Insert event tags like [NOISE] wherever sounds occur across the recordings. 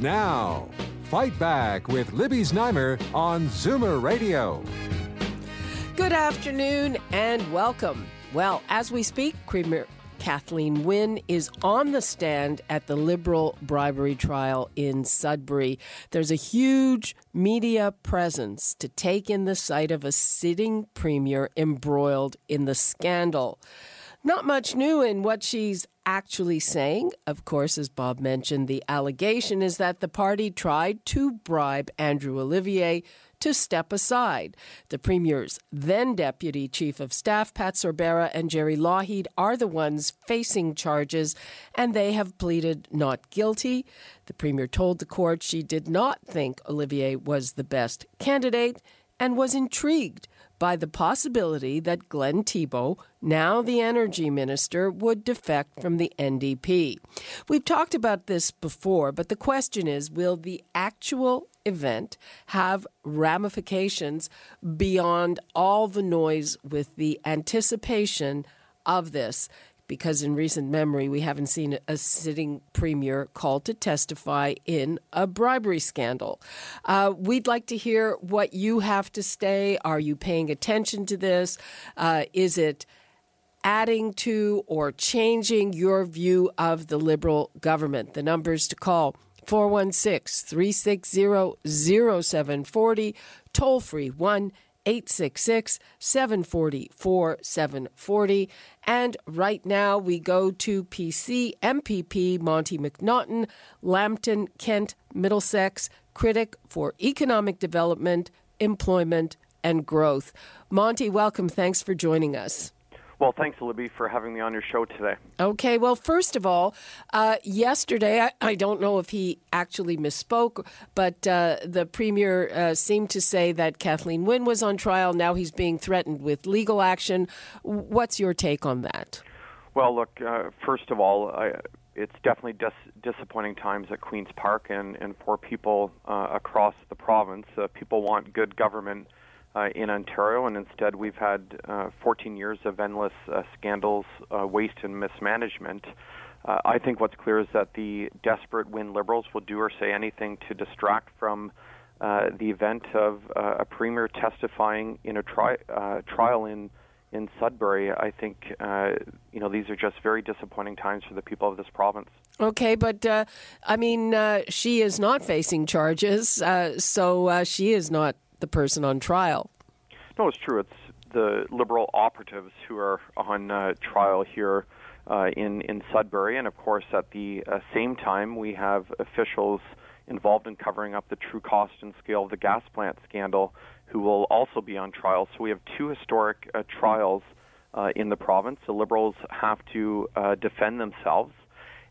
Now, Fight Back with Libby Znaimer on Zoomer Radio. Good afternoon and welcome. Well, as we speak, Premier Kathleen Wynne is on the stand at the Liberal bribery trial in Sudbury. There's a huge media presence to take in the sight of a sitting premier embroiled in the scandal. Not much new in what she's actually saying. Of course, as Bob mentioned, the allegation is that the party tried to bribe Andrew Olivier to step aside. The Premier's then Deputy Chief of Staff, Pat Sorbara, and Gerry Lougheed are the ones facing charges, and they have pleaded not guilty. The Premier told the court she did not think Olivier was the best candidate and was intrigued by the possibility that Glenn Thibeault, now the energy minister, would defect from the NDP. We've talked about this before, but the question is will the actual event have ramifications beyond all the noise with the anticipation of this? Because in recent memory we haven't seen a sitting premier called to testify in a bribery scandal. Uh, we'd like to hear what you have to say. Are you paying attention to this? Uh, is it adding to or changing your view of the Liberal government? The numbers to call 416 360 0740, toll free 1 866 740 4740. And right now we go to PC MPP Monte McNaughton, Lambton, Kent, Middlesex, critic for economic development, employment, and growth. Monte, welcome. Thanks for joining us. Well, thanks, Libby, for having me on your show today. Okay. Well, first of all, uh, yesterday, I, I, don't know if he actually misspoke, but uh, the premier uh, seemed to say that Kathleen Wynne was on trial. Now he's being threatened with legal action. What's your take on that? Well, look, uh, first of all, I, it's definitely dis- disappointing times at Queen's Park and, and for people uh, across the province. Uh, people want good government uh, in Ontario, and instead we've had uh, 14 years of endless uh, scandals, uh, waste, and mismanagement. Uh, I think what's clear is that the desperate Wynne Liberals will do or say anything to distract from uh, the event of a premier testifying in a tri- trial in in Sudbury. I think you know these are just very disappointing times for the people of this province. Okay, but I mean, she is not facing charges, so she is not the person on trial. No, it's true. It's the liberal operatives who are on uh, trial here uh, in in Sudbury, and of course, at the uh, same time, we have officials involved in covering up the true cost and scale of the gas plant scandal, who will also be on trial. So we have two historic uh, trials uh, in the province. The liberals have to uh, defend themselves.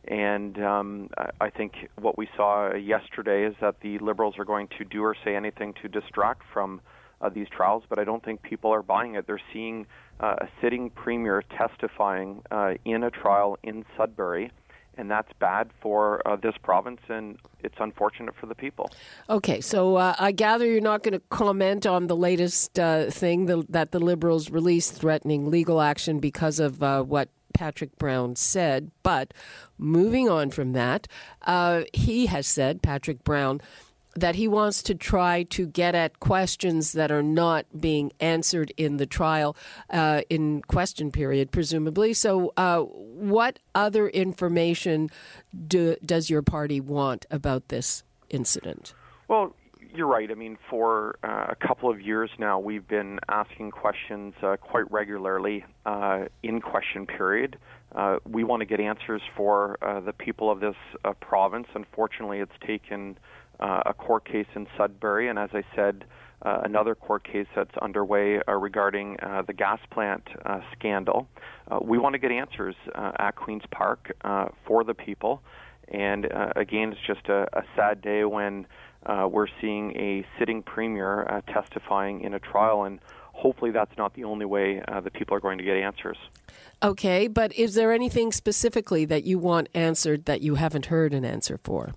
And um, I think what we saw yesterday is that the Liberals are going to do or say anything to distract from uh, these trials, but I don't think people are buying it. They're seeing uh, a sitting premier testifying uh, in a trial in Sudbury, and that's bad for uh, this province, and it's unfortunate for the people. Okay, so uh, I gather you're not going to comment on the latest uh, thing that the Liberals released threatening legal action because of what Patrick Brown said. But moving on from that, uh, he has said, Patrick Brown, that he wants to try to get at questions that are not being answered in the trial uh, in question period, presumably. So, uh, what other information do, does your party want about this incident? Well, you're right. I mean, for uh, a couple of years now, we've been asking questions uh, quite regularly uh, in question period. Uh, we want to get answers for uh, the people of this uh, province. Unfortunately, it's taken a court case in Sudbury, and as I said, another court case that's underway regarding the gas plant scandal. we want to get answers at Queen's Park for the people And again, it's just a, a sad day when uh, we're seeing a sitting premier uh, testifying in a trial, and hopefully that's not the only way uh, that people are going to get answers. Okay, but is there anything specifically that you want answered that you haven't heard an answer for?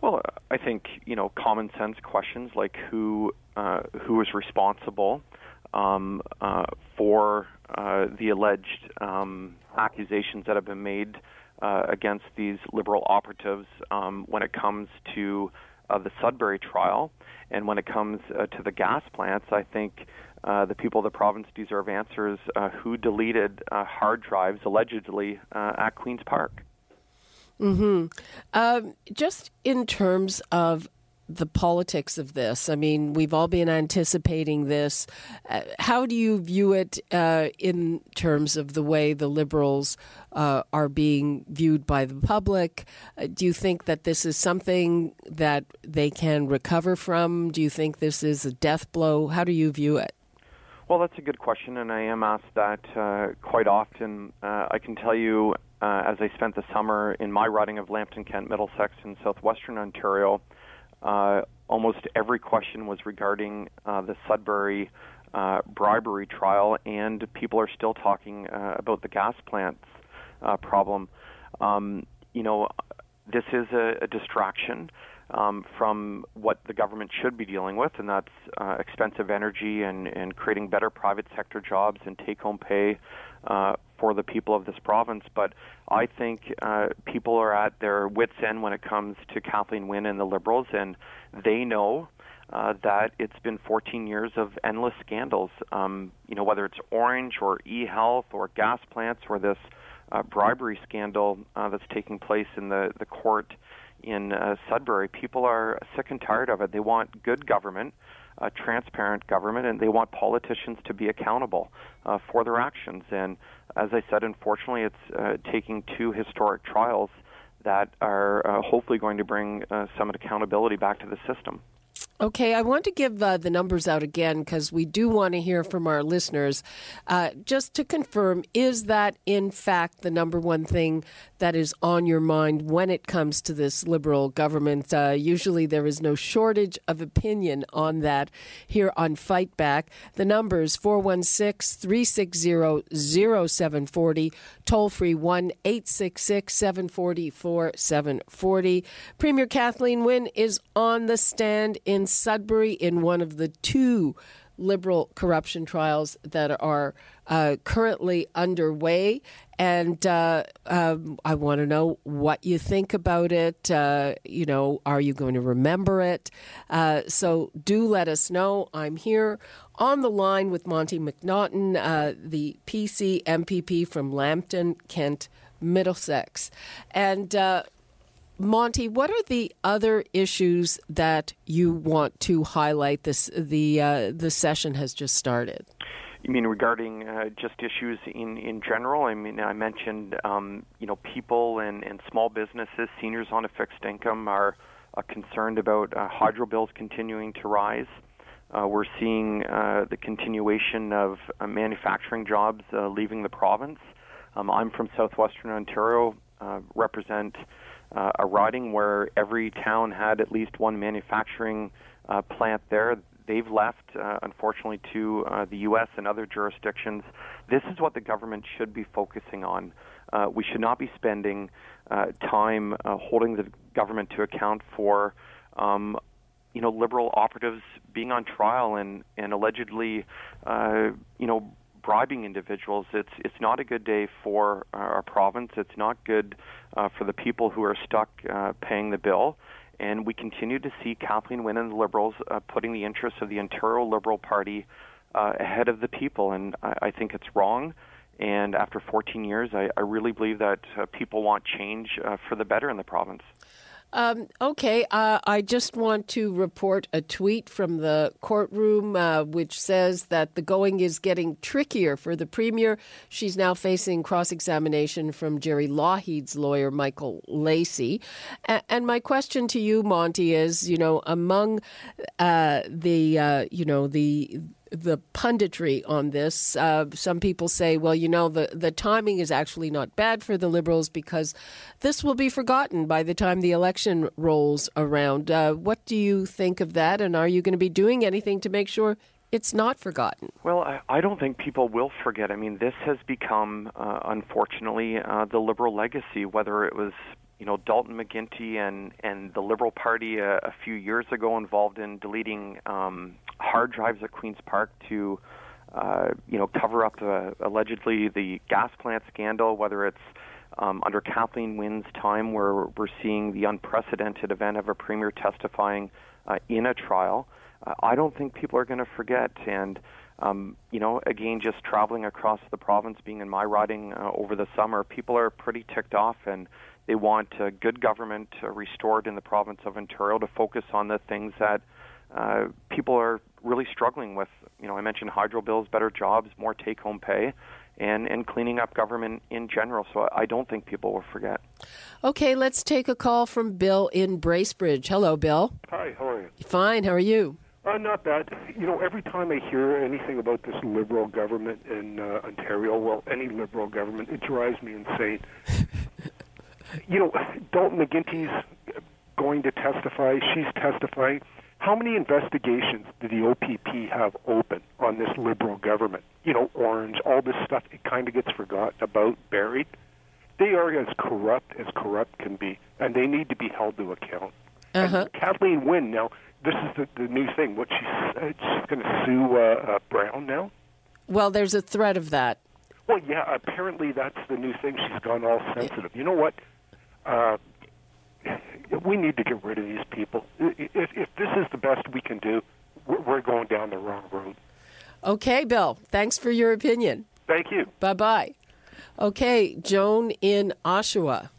Well, I think you know common sense questions like who uh, who is responsible um, uh, for uh, the alleged um, accusations that have been made uh, against these liberal operatives um, when it comes to uh, the Sudbury trial, and when it comes uh, to the gas plants, I think uh, the people of the province deserve answers uh, who deleted uh, hard drives allegedly uh, at Queen's Park. Hmm. Um, just in terms of the politics of this, I mean, we've all been anticipating this. Uh, how do you view it uh, in terms of the way the Liberals uh, are being viewed by the public? Uh, do you think that this is something that they can recover from? Do you think this is a death blow? How do you view it? Well, that's a good question, and I am asked that uh, quite often. Uh, I can tell you, as I spent the summer in my riding of Lambton, Kent, Middlesex, in southwestern Ontario, uh, almost every question was regarding uh, the Sudbury uh, bribery trial, and people are still talking uh, about the gas plants uh, problem. Um, you know, this is a, a distraction um, from what the government should be dealing with, and that's uh, expensive energy and, and creating better private sector jobs and take home pay uh, for the people of this province. But I think uh, people are at their wits' end when it comes to Kathleen Wynne and the Liberals, and they know. Uh, that it's been 14 years of endless scandals. Um, you know, whether it's Ornge or eHealth or gas plants or this uh, bribery scandal uh, that's taking place in the, the court in uh, Sudbury, people are sick and tired of it. They want good government, uh, transparent government, and they want politicians to be accountable uh, for their actions. And as I said, unfortunately, it's uh, taking two historic trials that are uh, hopefully going to bring uh, some accountability back to the system. Okay, I want to give uh, the numbers out again because we do want to hear from our listeners. Uh, just to confirm, is that in fact the number one thing that is on your mind when it comes to this Liberal government? Uh, usually there is no shortage of opinion on that here on Fight Back. The numbers 416 360 0740, toll free 1 866 740 Premier Kathleen Wynne is on the stand in Sudbury in one of the two liberal corruption trials that are uh, currently underway. And uh, um, I want to know what you think about it. Uh, you know, are you going to remember it? Uh, so do let us know. I'm here on the line with Monte McNaughton, uh, the PC MPP from Lambton, Kent, Middlesex. And Monte, what are the other issues that you want to highlight? This the uh, the session has just started. You mean regarding uh, just issues in, in general? I mean, I mentioned um, you know people and, and small businesses, seniors on a fixed income are uh, concerned about uh, hydro bills continuing to rise. Uh, we're seeing uh, the continuation of uh, manufacturing jobs uh, leaving the province. Um, I'm from southwestern Ontario, uh, represent uh, a riding where every town had at least one manufacturing uh, plant there. They've left, uh, unfortunately, to uh, the U.S. and other jurisdictions. This is what the government should be focusing on. Uh, we should not be spending uh, time uh, holding the government to account for, um, you know, liberal operatives being on trial and and allegedly, uh, you know, bribing individuals. It's it's not a good day for our province. It's not good uh, for the people who are stuck uh, paying the bill. And we continue to see Kathleen Wynne and the Liberals uh, putting the interests of the Ontario Liberal Party uh, ahead of the people, and I, I think it's wrong. And after 14 years, I, I really believe that uh, people want change uh, for the better in the province. Um, okay, uh, I just want to report a tweet from the courtroom uh, which says that the going is getting trickier for the premier. She's now facing cross examination from Gerry Lougheed's lawyer, Michael Lacy. A- and my question to you, Monte, is you know, among uh, the, uh, you know, the the punditry on this. Uh, some people say, well, you know, the, the timing is actually not bad for the Liberals because this will be forgotten by the time the election rolls around. Uh, what do you think of that? And are you going to be doing anything to make sure it's not forgotten? Well, I, I don't think people will forget. I mean, this has become, uh, unfortunately, uh, the Liberal legacy, whether it was you know Dalton McGuinty and and the Liberal Party a, a few years ago involved in deleting um, hard drives at Queens Park to uh, you know cover up uh, allegedly the gas plant scandal, whether it's um, under Kathleen Wynne's time, where we're seeing the unprecedented event of a premier testifying uh, in a trial. Uh, I don't think people are going to forget. And um, you know, again, just traveling across the province, being in my riding uh, over the summer, people are pretty ticked off and they want uh, good government uh, restored in the province of Ontario to focus on the things that uh, people are really struggling with. You know, I mentioned hydro bills, better jobs, more take-home pay, and and cleaning up government in general. So I don't think people will forget. Okay, let's take a call from Bill in Bracebridge. Hello, Bill. Hi, how are you? Fine. How are you? Uh, not bad. You know, every time I hear anything about this liberal government in uh, Ontario, well, any liberal government, it drives me insane. You know, Dalton McGuinty's going to testify. She's testifying. How many investigations did the OPP have open on this liberal government? You know, Ornge, all this stuff, it kind of gets forgotten about, buried. They are as corrupt as corrupt can be, and they need to be held to account. Uh-huh. And Kathleen Wynne, now, this is the, the new thing. What she's, uh, she's going to sue uh, uh, Brown now? Well, there's a threat of that. Well, yeah, apparently that's the new thing. She's gone all sensitive. You know what? Uh, we need to get rid of these people. If, if this is the best we can do, we're, we're going down the wrong road. Okay, Bill. Thanks for your opinion. Thank you. Bye bye. Okay, Joan in Oshawa.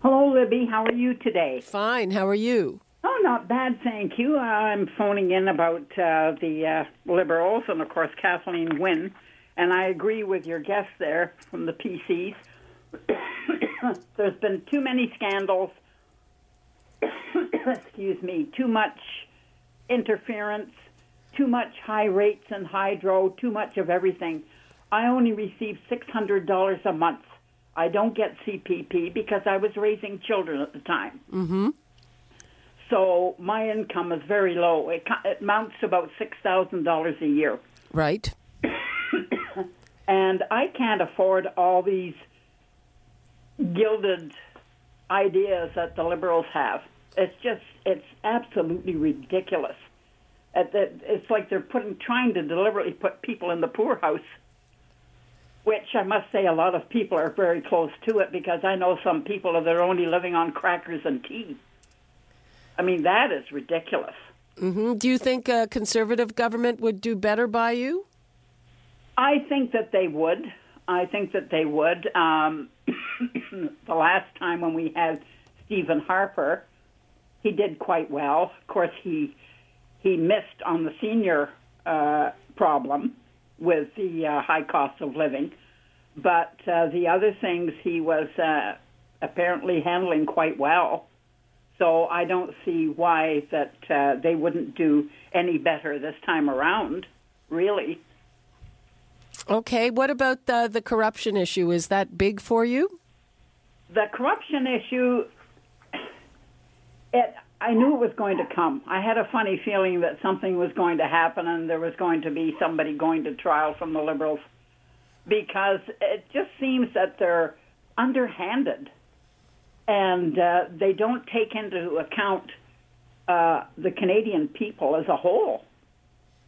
Hello, Libby. How are you today? Fine. How are you? Oh, not bad, thank you. I'm phoning in about uh, the uh, Liberals and, of course, Kathleen Wynne. And I agree with your guest there from the PCs. [COUGHS] There's been too many scandals, [COUGHS] excuse me, too much interference, too much high rates in hydro, too much of everything. I only receive $600 a month. I don't get CPP because I was raising children at the time. Mm-hmm. So my income is very low. It, it amounts to about $6,000 a year. Right. [COUGHS] and I can't afford all these gilded ideas that the liberals have. It's just, it's absolutely ridiculous. It's like they're putting, trying to deliberately put people in the poorhouse, which I must say a lot of people are very close to it because I know some people that are only living on crackers and tea. I mean, that is ridiculous. Mm-hmm. Do you think a conservative government would do better by you? I think that they would. I think that they would. Um, [LAUGHS] the last time when we had Stephen Harper, he did quite well. Of course, he he missed on the senior uh, problem with the uh, high cost of living, but uh, the other things he was uh, apparently handling quite well. So I don't see why that uh, they wouldn't do any better this time around. Really. Okay. What about the the corruption issue? Is that big for you? The corruption issue. It. I knew it was going to come. I had a funny feeling that something was going to happen and there was going to be somebody going to trial from the Liberals because it just seems that they're underhanded and uh, they don't take into account uh, the Canadian people as a whole.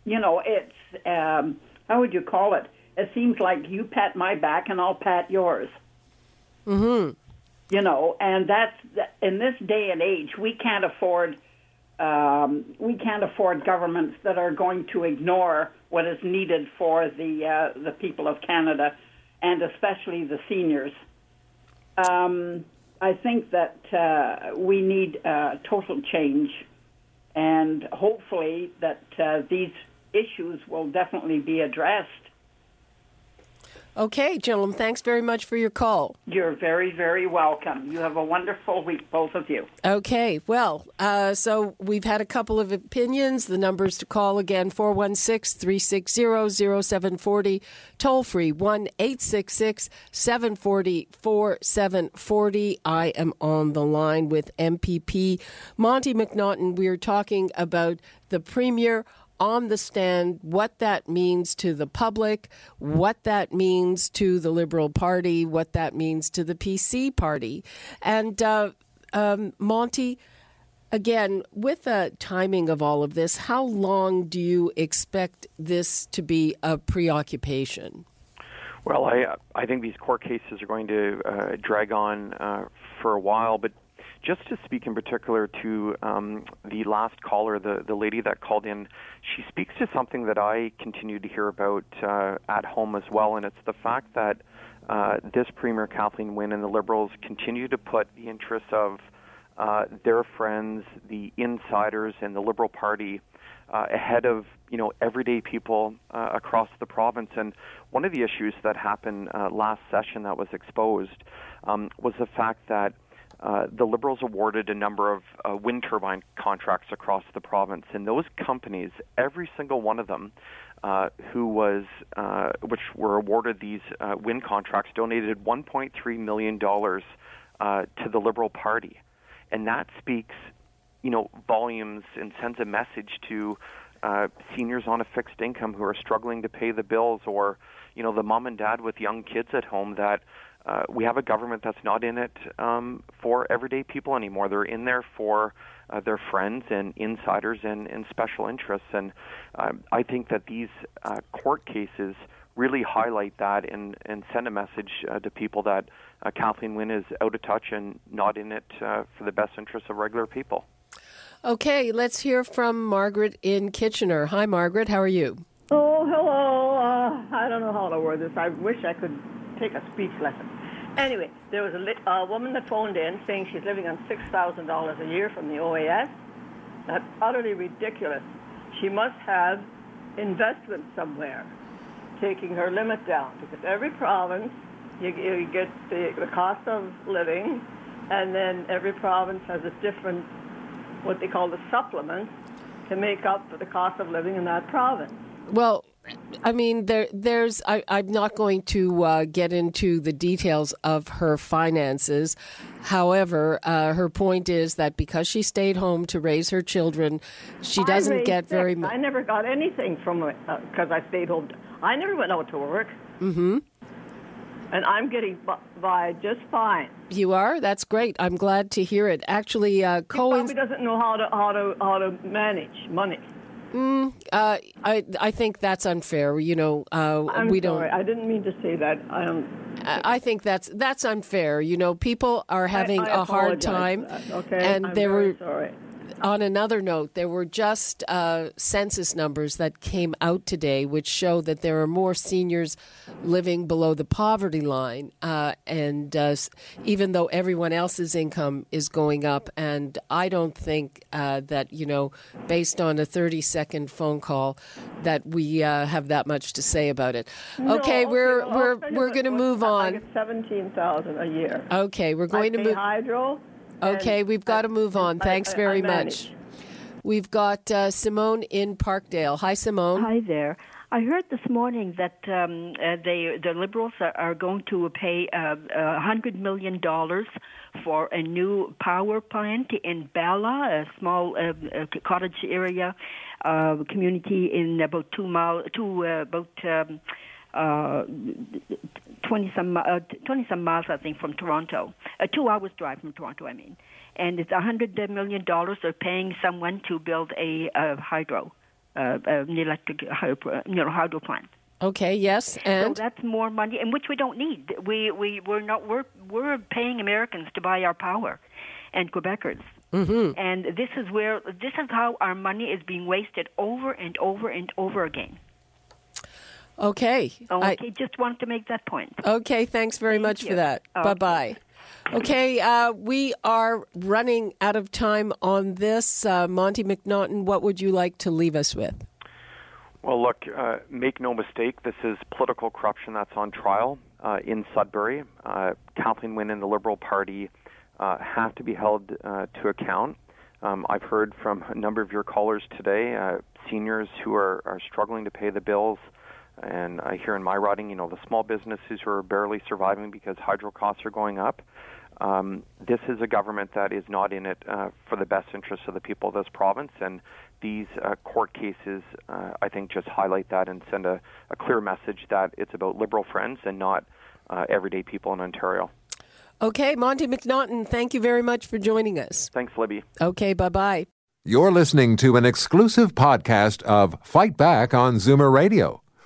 You know, it's um, how would you call it? It seems like you pat my back and I'll pat yours. Mm-hmm. You know, and that's in this day and age, we can't afford um, we can't afford governments that are going to ignore what is needed for the uh, the people of Canada, and especially the seniors. Um, I think that uh, we need uh, total change, and hopefully that uh, these issues will definitely be addressed. Okay, gentlemen, thanks very much for your call. You're very, very welcome. You have a wonderful week, both of you. Okay, well, uh, so we've had a couple of opinions. The numbers to call again 416 360 0740, toll free 1 866 740 4740. I am on the line with MPP Monte McNaughton. We're talking about the Premier on the stand what that means to the public, what that means to the Liberal Party, what that means to the PC Party. And uh, um, Monte, again, with the timing of all of this, how long do you expect this to be a preoccupation? Well, I I think these court cases are going to uh, drag on uh, for a while, but just to speak in particular to um, the last caller, the, the lady that called in, she speaks to something that I continue to hear about uh, at home as well, and it's the fact that uh, this Premier Kathleen Wynne and the Liberals continue to put the interests of uh, their friends, the insiders, and the Liberal Party uh, ahead of you know everyday people uh, across the province. And one of the issues that happened uh, last session that was exposed um, was the fact that uh, the Liberals awarded a number of uh, wind turbine contracts across the province, and those companies, every single one of them, uh, who was uh, which were awarded these uh, wind contracts, donated 1.3 million dollars to the Liberal Party, and that speaks, you know, volumes and sends a message to seniors on a fixed income who are struggling to pay the bills, or you know, the mom and dad with young kids at home that uh, we have a government that's not in it um, for everyday people anymore. They're in there for uh, their friends and insiders and, and special interests. And uh, I think that these uh, court cases really highlight that and, and send a message uh, to people that uh, Kathleen Wynne is out of touch and not in it uh, for the best interests of regular people. Okay, let's hear from Margaret in Kitchener. Hi, Margaret. How are you? Oh, hello. Uh, I don't know how to word this. I wish I could take a speech lesson. Anyway, there was a, a woman that phoned in saying she's living on $6,000 a year from the OAS. That's utterly ridiculous. She must have investment somewhere, taking her limit down, because every province, you, you get the, the cost of living, and then every province has a different, what they call the supplement, to make up for the cost of living in that province. Well, I mean, there, there's. I, am not going to uh, get into the details of her finances. However, uh, her point is that because she stayed home to raise her children, she doesn't get six. very much. I never got anything from because uh, I stayed home. I never went out to work. Mm-hmm. And I'm getting by just fine. You are. That's great. I'm glad to hear it. Actually, uh, Cohen doesn't know how to how to how to manage money. Mm, uh, I I think that's unfair. You know, uh, I'm we sorry. don't. I didn't mean to say that. Um, I think that's that's unfair. You know, people are having I, I a hard time, okay, and I'm there were sorry on another note, there were just uh, census numbers that came out today, which show that there are more seniors living below the poverty line, uh, and uh, even though everyone else's income is going up, and I don't think uh, that you know, based on a thirty-second phone call, that we uh, have that much to say about it. No, okay, we're okay, we're we're going to move on. Get seventeen thousand a year. Okay, we're going I to move. Hydro. Okay, we've got to move on. Thanks very much. We've got uh, Simone in Parkdale. Hi, Simone. Hi there. I heard this morning that um, uh, they, the Liberals are, are going to pay uh, a uh, hundred million dollars for a new power plant in Bala, a small uh, cottage area uh, community in about two mile, two about. Um, uh, 20 some uh, 20 some miles I think from Toronto, a two hours drive from Toronto. I mean, and it's a hundred million dollars they're paying someone to build a, a hydro, uh, an electric hydro, you know, hydro plant. Okay. Yes, and so that's more money, and which we don't need. We we we're not we're we're paying Americans to buy our power, and Quebecers. Mm-hmm. And this is where this is how our money is being wasted over and over and over again. Okay. Okay, I, just wanted to make that point. Okay, thanks very Thank much you. for that. Okay. Bye bye. Okay, uh, we are running out of time on this. Uh, Monte McNaughton, what would you like to leave us with? Well, look, uh, make no mistake, this is political corruption that's on trial uh, in Sudbury. Uh, Kathleen Wynne and the Liberal Party uh, have to be held to account. Um, I've heard from a number of your callers today, seniors who are, are struggling to pay the bills. And I hear in my writing, you know, the small businesses who are barely surviving because hydro costs are going up. Um, this is a government that is not in it uh, for the best interests of the people of this province, and these uh, court cases, uh, I think, just highlight that and send a, a, clear message that it's about Liberal friends and not uh, everyday people in Ontario. Okay, Monte McNaughton, thank you very much for joining us. Thanks, Libby. Okay, bye bye. You're listening to an exclusive podcast of Fight Back on Zoomer Radio,